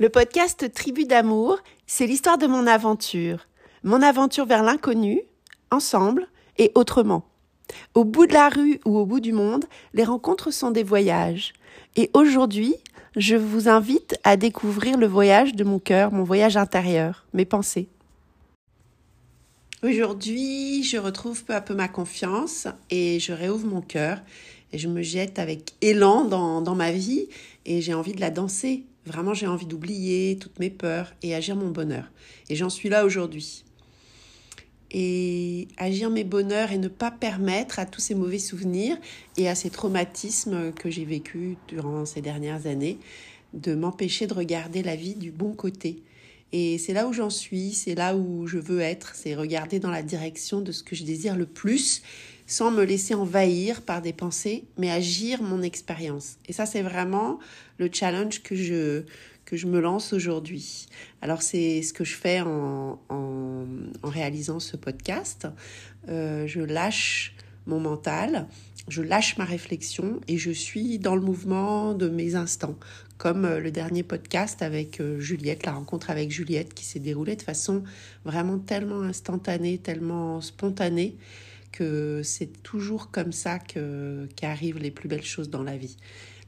Le podcast Tribu d'amour, c'est l'histoire de mon aventure. Mon aventure vers l'inconnu, ensemble et autrement. Au bout de la rue ou au bout du monde, les rencontres sont des voyages. Et aujourd'hui, je vous invite à découvrir le voyage de mon cœur, mon voyage intérieur, mes pensées. Aujourd'hui, je retrouve peu à peu ma confiance et je réouvre mon cœur et je me jette avec élan dans, dans ma vie et j'ai envie de la danser. Vraiment, j'ai envie d'oublier toutes mes peurs et agir mon bonheur. Et j'en suis là aujourd'hui. Et agir mes bonheurs et ne pas permettre à tous ces mauvais souvenirs et à ces traumatismes que j'ai vécus durant ces dernières années de m'empêcher de regarder la vie du bon côté. Et c'est là où j'en suis, c'est là où je veux être, c'est regarder dans la direction de ce que je désire le plus, sans me laisser envahir par des pensées, mais agir mon expérience. Et ça, c'est vraiment le challenge que je, que je me lance aujourd'hui. Alors, c'est ce que je fais en, en, réalisant ce podcast. Euh, je lâche mon mental, je lâche ma réflexion et je suis dans le mouvement de mes instants, comme euh, le dernier podcast avec euh, Juliette, la rencontre avec Juliette qui s'est déroulée de façon vraiment tellement instantanée, tellement spontanée c'est toujours comme ça qu'arrivent les plus belles choses dans la vie.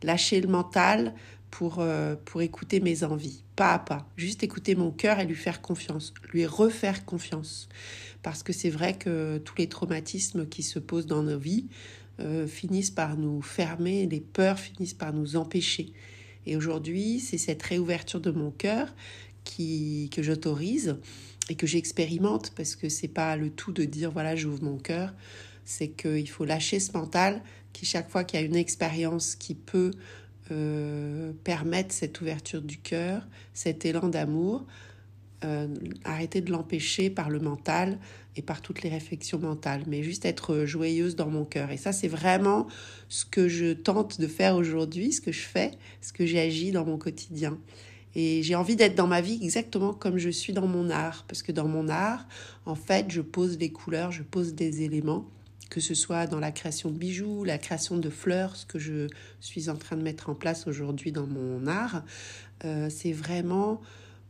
Lâcher le mental pour, euh, pour écouter mes envies, pas à pas, juste écouter mon cœur et lui faire confiance, lui refaire confiance. Parce que c'est vrai que tous les traumatismes qui se posent dans nos vies euh, finissent par nous fermer, les peurs finissent par nous empêcher. Et aujourd'hui, c'est cette réouverture de mon cœur qui, que j'autorise et que j'expérimente parce que c'est pas le tout de dire voilà j'ouvre mon cœur c'est qu'il faut lâcher ce mental qui chaque fois qu'il y a une expérience qui peut euh, permettre cette ouverture du cœur cet élan d'amour euh, arrêter de l'empêcher par le mental et par toutes les réflexions mentales, mais juste être joyeuse dans mon cœur. Et ça, c'est vraiment ce que je tente de faire aujourd'hui, ce que je fais, ce que j'agis dans mon quotidien. Et j'ai envie d'être dans ma vie exactement comme je suis dans mon art. Parce que dans mon art, en fait, je pose des couleurs, je pose des éléments, que ce soit dans la création de bijoux, la création de fleurs, ce que je suis en train de mettre en place aujourd'hui dans mon art. Euh, c'est vraiment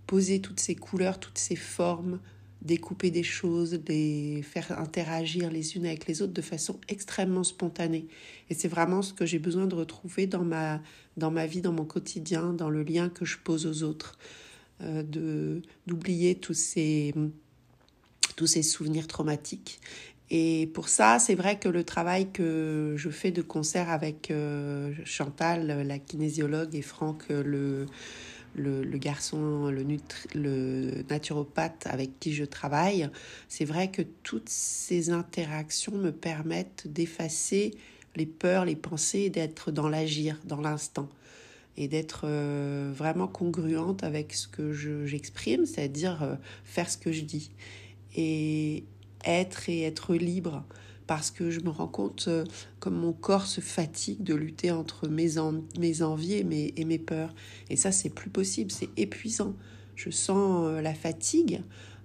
poser toutes ces couleurs, toutes ces formes, découper des choses, les faire interagir les unes avec les autres de façon extrêmement spontanée. Et c'est vraiment ce que j'ai besoin de retrouver dans ma, dans ma vie, dans mon quotidien, dans le lien que je pose aux autres, euh, de d'oublier tous ces, tous ces souvenirs traumatiques. Et pour ça, c'est vrai que le travail que je fais de concert avec euh, Chantal, la kinésiologue, et Franck, le le, garçon, le, le naturopathe avec qui je travaille, c'est vrai que toutes ces interactions me permettent d'effacer les peurs, les pensées, d'être dans l'agir, dans l'instant, et d'être euh, vraiment congruente avec ce que j'exprime, c'est-à-dire euh, faire ce que je dis, et être et être libre parce que je me rends compte euh, comme mon corps se fatigue de lutter entre mes, envies et mes, peurs. Et ça, c'est plus possible, c'est épuisant. Je sens euh, la fatigue,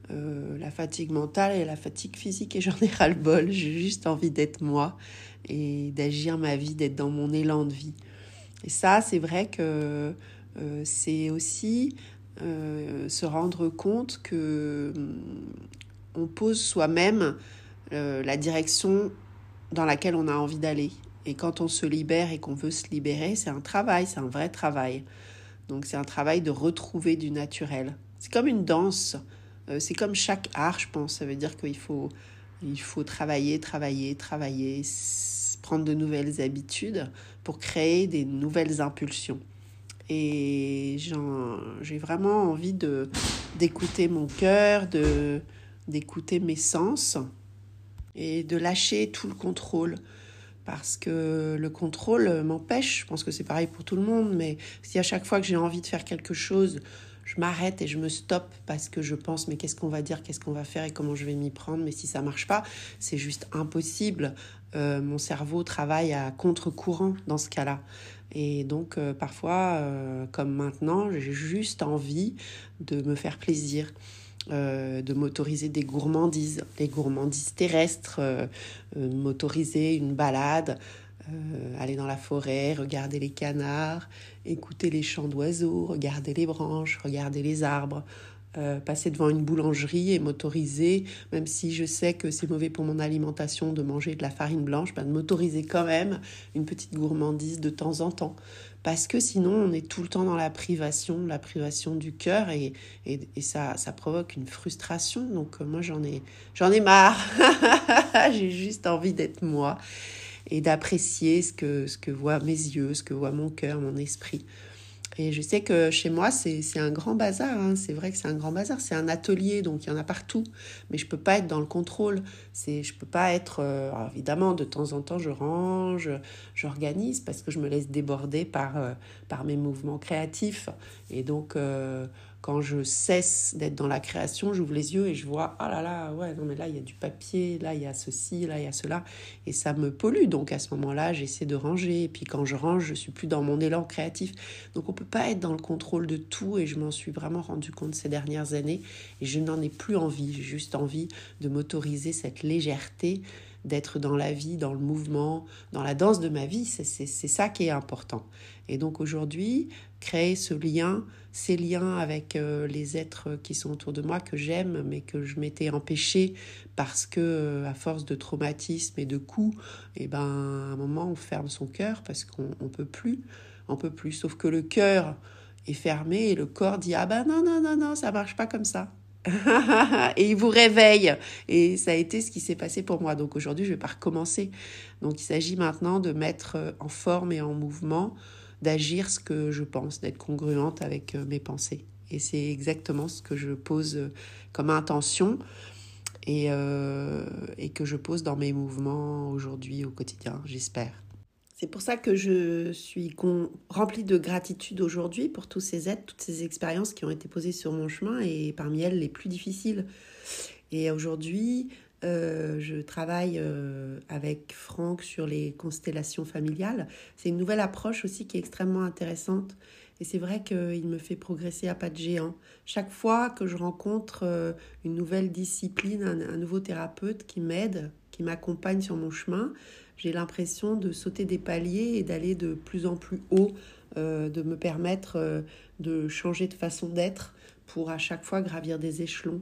euh, la fatigue mentale et la fatigue physique, et j'en ai ras le bol. J'ai juste envie d'être moi et d'agir ma vie, d'être dans mon élan de vie. Et ça, c'est vrai que c'est aussi se rendre compte que hum, on pose soi-même euh, la direction dans laquelle on a envie d'aller. Et quand on se libère et qu'on veut se libérer, c'est un travail, c'est un vrai travail. Donc c'est un travail de retrouver du naturel. C'est comme une danse, euh, c'est comme chaque art, je pense. Ça veut dire qu'il faut, il faut travailler, travailler, travailler, prendre de nouvelles habitudes pour créer des nouvelles impulsions. Et j'ai vraiment envie d'écouter mon cœur, d'écouter mes sens et de lâcher tout le contrôle. Parce que le contrôle m'empêche, je pense que c'est pareil pour tout le monde, mais si à chaque fois que j'ai envie de faire quelque chose, je m'arrête et je me stoppe parce que je pense mais qu'est-ce qu'on va dire, qu'est-ce qu'on va faire et comment je vais m'y prendre, mais si ça marche pas, c'est juste impossible. Euh, mon cerveau travaille à contre-courant dans ce cas-là. Et donc euh, parfois, euh, comme maintenant, j'ai juste envie de me faire plaisir. Euh, de m'autoriser des gourmandises, des gourmandises terrestres, euh, euh, m'autoriser une balade, euh, aller dans la forêt, regarder les canards, écouter les chants d'oiseaux, regarder les branches, regarder les arbres, euh, passer devant une boulangerie et m'autoriser, même si je sais que c'est mauvais pour mon alimentation de manger de la farine blanche, ben de m'autoriser quand même une petite gourmandise de temps en temps. Parce que sinon, on est tout le temps dans la privation, la privation du cœur, et, et, ça, ça provoque une frustration. Donc euh, moi, j'en ai, j'en ai marre. J'ai juste envie d'être moi et d'apprécier ce que, ce que voient mes yeux, ce que voit mon cœur, mon esprit. Et je sais que chez moi, c'est un grand bazar. Hein. C'est vrai que c'est un grand bazar. C'est un atelier, donc il y en a partout. Mais je ne peux pas être dans le contrôle. Je ne peux pas être... Euh, évidemment, de temps en temps, je range, j'organise parce que je me laisse déborder par, euh, par mes mouvements créatifs. Et donc, euh, quand je cesse d'être dans la création, j'ouvre les yeux et je vois, ah là là, ouais, non mais là, il y a du papier, là, il y a ceci, là, il y a cela. Et ça me pollue. Donc à ce moment-là, j'essaie de ranger. Et puis quand je range, je suis plus dans mon élan créatif. Donc on peut pas être dans le contrôle de tout. Et je m'en suis vraiment rendu compte ces dernières années. Et je n'en ai plus envie. J'ai juste envie de m'autoriser cette légèreté d'être dans la vie, dans le mouvement, dans la danse de ma vie. C'est ça qui est important. Et donc aujourd'hui, créer ce lien, ces liens avec euh, les êtres qui sont autour de moi, que j'aime, mais que je m'étais empêché parce que, euh, à force de traumatisme et de coups, et eh ben, à un moment, on ferme son cœur parce qu'on ne peut plus. On peut plus. Sauf que le cœur est fermé et le corps dit Ah ben non, non, non, non, ça marche pas comme ça. et il vous réveille. Et ça a été ce qui s'est passé pour moi. Donc aujourd'hui, je vais pas recommencer. Donc il s'agit maintenant de mettre euh, en forme et en mouvement, d'agir ce que je pense, d'être congruente avec euh, mes pensées. Et c'est exactement ce que je pose euh, comme intention et, et que je pose dans mes mouvements aujourd'hui au quotidien, j'espère. C'est pour ça que je suis remplie de gratitude aujourd'hui pour tous ces aides, toutes ces expériences qui ont été posées sur mon chemin et parmi elles les plus difficiles. Et aujourd'hui, euh, je travaille euh, avec Franck sur les constellations familiales. C'est une nouvelle approche aussi qui est extrêmement intéressante. Et c'est vrai qu'il me fait progresser à pas de géant. Chaque fois que je rencontre euh, une nouvelle discipline, un nouveau thérapeute qui m'aide, qui m'accompagne sur mon chemin, j'ai l'impression de sauter des paliers et d'aller de plus en plus haut, euh, de me permettre euh, de changer de façon d'être pour à chaque fois gravir des échelons.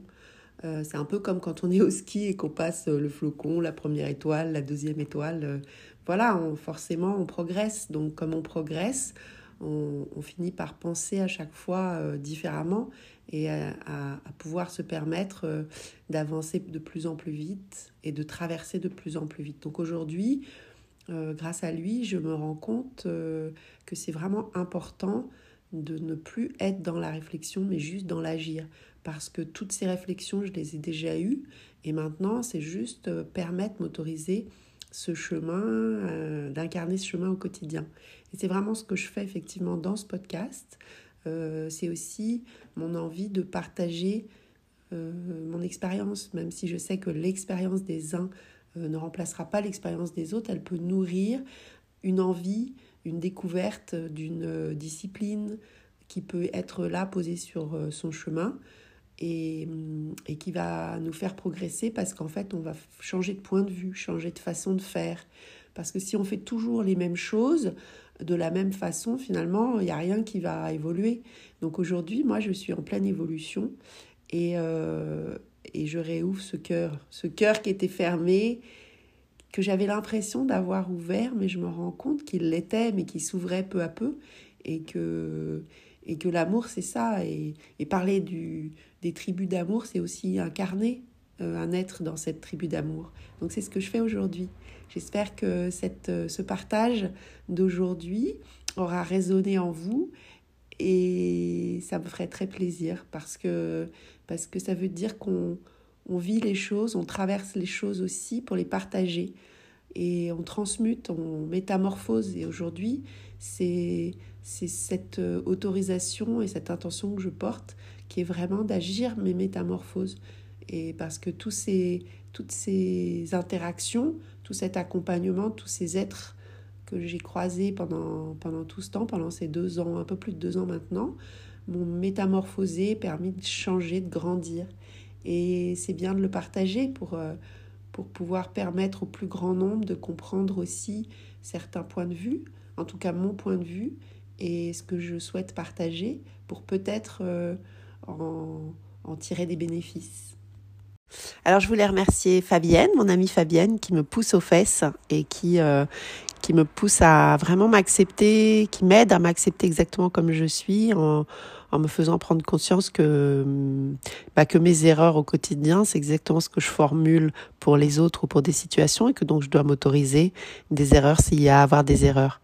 Euh, c'est un peu comme quand on est au ski et qu'on passe le flocon, la première étoile, la deuxième étoile. voilà, forcément, on progresse. Donc, comme on progresse, on, finit par penser à chaque fois différemment et à, pouvoir se permettre euh, d'avancer de plus en plus vite et de traverser de plus en plus vite. Donc aujourd'hui, euh, grâce à lui, je me rends compte euh, que c'est vraiment important de ne plus être dans la réflexion, mais juste dans l'agir. Parce que toutes ces réflexions, je les ai déjà eues, et maintenant, c'est juste permettre, m'autoriser ce chemin, d'incarner ce chemin au quotidien. Et c'est vraiment ce que je fais effectivement dans ce podcast. Euh, c'est aussi mon envie de partager euh, mon expérience, même si je sais que l'expérience des uns euh, ne remplacera pas l'expérience des autres, elle peut nourrir une envie, une découverte d'une discipline qui peut être là posée sur son chemin et, et, qui va nous faire progresser parce qu'en fait on va changer de point de vue, changer de façon de faire. Parce que si on fait toujours les mêmes choses, de la même façon, finalement, il n'y a rien qui va évoluer. Donc aujourd'hui, moi, je suis en pleine évolution et, euh, et je réouvre ce cœur, ce cœur qui était fermé, que j'avais l'impression d'avoir ouvert, mais je me rends compte qu'il l'était, mais qui s'ouvrait peu à peu, et que, et que l'amour, c'est ça. Et, et parler du, des tribus d'amour, c'est aussi incarner euh, un être dans cette tribu d'amour. Donc c'est ce que je fais aujourd'hui. J'espère que cette, euh, ce partage d'aujourd'hui aura résonné en vous et ça me ferait très plaisir parce que, parce que ça veut dire qu'on on vit les choses, on traverse les choses aussi pour les partager et on transmute, on métamorphose. Et aujourd'hui, c'est cette euh, autorisation et cette intention que je porte qui est vraiment d'agir mes métamorphoses. Et parce que tous ces, toutes ces interactions, tout cet accompagnement, tous ces êtres que j'ai croisés pendant, pendant tout ce temps, pendant ces deux ans, un peu plus de deux ans maintenant, m'ont métamorphosé, permis de changer, de grandir. Et c'est bien de le partager pour, euh, pour pouvoir permettre au plus grand nombre de comprendre aussi certains points de vue, en tout cas mon point de vue, et ce que je souhaite partager pour peut-être euh, en, tirer des bénéfices. Alors je voulais remercier Fabienne, mon amie Fabienne, qui me pousse aux fesses et qui, euh, qui me pousse à vraiment m'accepter, qui m'aide à m'accepter exactement comme je suis en, en me faisant prendre conscience que, bah, que mes erreurs au quotidien, c'est exactement ce que je formule pour les autres ou pour des situations et que donc je dois m'autoriser des erreurs s'il y a à avoir des erreurs.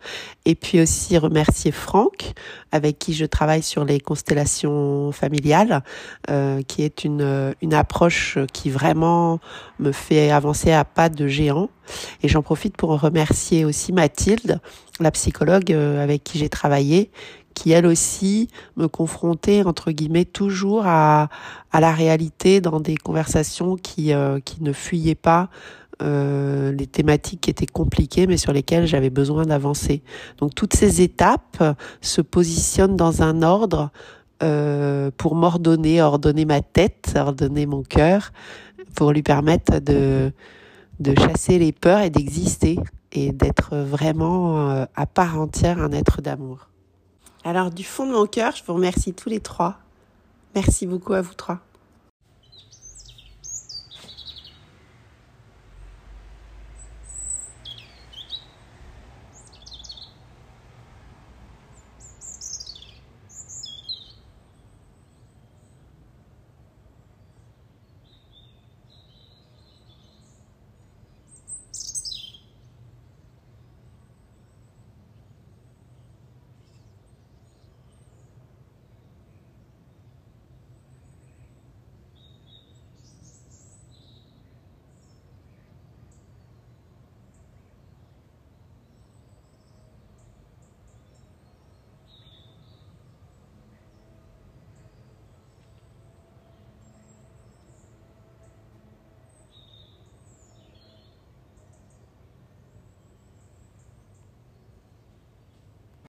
Et puis aussi remercier Franck, avec qui je travaille sur les constellations familiales, euh, qui est une, une approche qui vraiment me fait avancer à pas de géant. Et j'en profite pour remercier aussi Mathilde, la psychologue euh, avec qui j'ai travaillé, qui elle aussi me confrontait entre guillemets toujours à, à la réalité dans des conversations qui, euh, qui ne fuyaient pas euh, les thématiques qui étaient compliquées mais sur lesquelles j'avais besoin d'avancer. Donc toutes ces étapes se positionnent dans un ordre euh, pour m'ordonner, ordonner ma tête, ordonner mon cœur, pour lui permettre de, de chasser les peurs et d'exister et d'être vraiment euh, à part entière un être d'amour. Alors du fond de mon cœur, je vous remercie tous les trois. Merci beaucoup à vous trois.